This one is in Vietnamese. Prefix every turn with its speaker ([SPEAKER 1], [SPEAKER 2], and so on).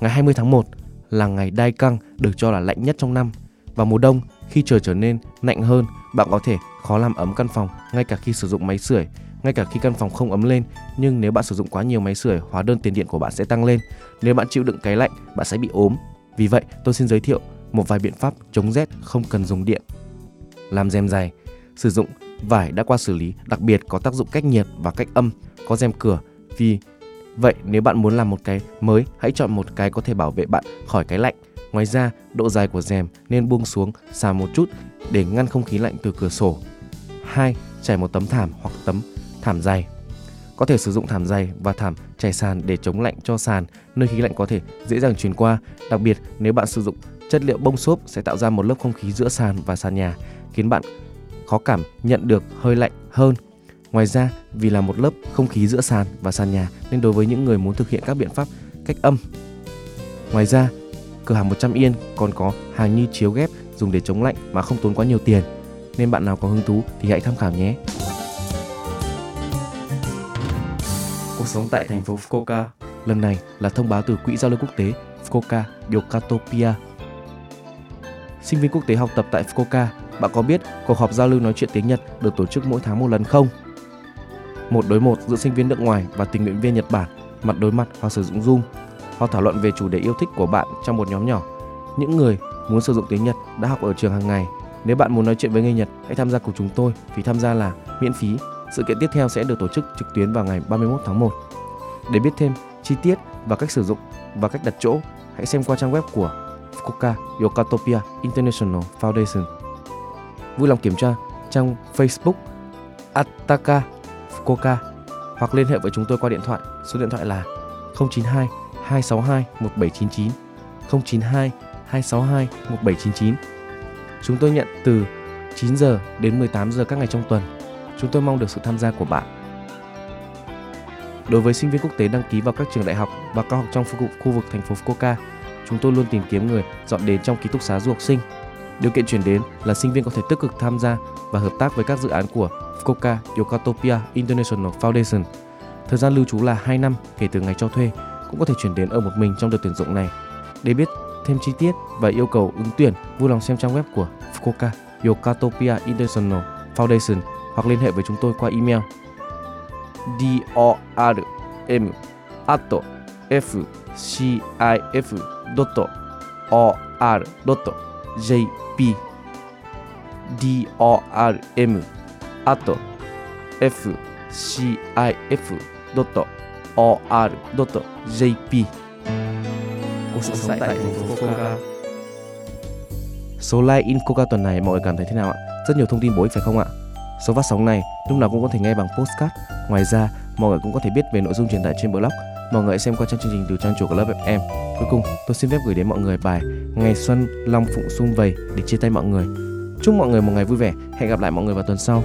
[SPEAKER 1] Ngày 20 tháng 1 là ngày đai căng được cho là lạnh nhất trong năm. Vào mùa đông, khi trời trở nên lạnh hơn, bạn có thể khó làm ấm căn phòng ngay cả khi sử dụng máy sưởi, ngay cả khi căn phòng không ấm lên. Nhưng nếu bạn sử dụng quá nhiều máy sưởi, hóa đơn tiền điện của bạn sẽ tăng lên. Nếu bạn chịu đựng cái lạnh, bạn sẽ bị ốm. Vì vậy, tôi xin giới thiệu một vài biện pháp chống rét không cần dùng điện. Làm rèm dày, sử dụng vải đã qua xử lý, đặc biệt có tác dụng cách nhiệt và cách âm, có rèm cửa. Vì vậy nếu bạn muốn làm một cái mới, hãy chọn một cái có thể bảo vệ bạn khỏi cái lạnh. Ngoài ra, độ dài của rèm nên buông xuống xa một chút để ngăn không khí lạnh từ cửa sổ. 2. Trải một tấm thảm hoặc tấm thảm dày. Có thể sử dụng thảm dày và thảm trải sàn để chống lạnh cho sàn, nơi khí lạnh có thể dễ dàng truyền qua. Đặc biệt, nếu bạn sử dụng chất liệu bông xốp sẽ tạo ra một lớp không khí giữa sàn và sàn nhà, khiến bạn khó cảm nhận được hơi lạnh hơn. Ngoài ra, vì là một lớp không khí giữa sàn và sàn nhà nên đối với những người muốn thực hiện các biện pháp cách âm. Ngoài ra, cửa hàng 100 yên còn có hàng như chiếu ghép dùng để chống lạnh mà không tốn quá nhiều tiền. Nên bạn nào có hứng thú thì hãy tham khảo nhé.
[SPEAKER 2] Cuộc sống tại thành phố Fukuoka.
[SPEAKER 1] Lần này là thông báo từ Quỹ giao lưu quốc tế Fukuoka Yokatopia. Sinh viên quốc tế học tập tại Fukuoka, bạn có biết cuộc họp giao lưu nói chuyện tiếng Nhật được tổ chức mỗi tháng một lần không? Một đối một giữa sinh viên nước ngoài và tình nguyện viên Nhật Bản, mặt đối mặt hoặc sử dụng Zoom. Họ thảo luận về chủ đề yêu thích của bạn trong một nhóm nhỏ. Những người muốn sử dụng tiếng Nhật đã học ở trường hàng ngày. Nếu bạn muốn nói chuyện với người Nhật, hãy tham gia cùng chúng tôi. Phí tham gia là miễn phí. Sự kiện tiếp theo sẽ được tổ chức trực tuyến vào ngày 31 tháng 1. Để biết thêm chi tiết và cách sử dụng và cách đặt chỗ, hãy xem qua trang web của Fukuoka Yokatopia International Foundation. Vui lòng kiểm tra trang Facebook Ataka Coca hoặc liên hệ với chúng tôi qua điện thoại. Số điện thoại là 092 262 1799 092 262 1799. Chúng tôi nhận từ 9 giờ đến 18 giờ các ngày trong tuần. Chúng tôi mong được sự tham gia của bạn. Đối với sinh viên quốc tế đăng ký vào các trường đại học và cao học trong khu, khu vực thành phố Fukuoka, chúng tôi luôn tìm kiếm người dọn đến trong ký túc xá du học sinh. Điều kiện chuyển đến là sinh viên có thể tích cực tham gia và hợp tác với các dự án của Fukuoka Yokatopia International Foundation. Thời gian lưu trú là 2 năm kể từ ngày cho thuê, cũng có thể chuyển đến ở một mình trong đợt tuyển dụng này. Để biết thêm chi tiết và yêu cầu ứng tuyển, vui lòng xem trang web của Fukuoka Yokatopia International Foundation hoặc liên hệ với chúng tôi qua email dorm at fcif.or.jp dorm at fcif.or.jp
[SPEAKER 2] Cuộc thành phố
[SPEAKER 1] Số like in Coca tuần này mọi người cảm thấy thế nào ạ? Rất nhiều thông tin bổ ích phải không ạ? Số phát sóng này lúc nào cũng có thể nghe bằng postcard. Ngoài ra, mọi người cũng có thể biết về nội dung truyền tải trên blog. Mọi người xem qua trang chương trình từ trang chủ của lớp FM. Cuối cùng, tôi xin phép gửi đến mọi người bài Ngày xuân Long Phụng Xung Vầy để chia tay mọi người. Chúc mọi người một ngày vui vẻ. Hẹn gặp lại mọi người vào tuần sau.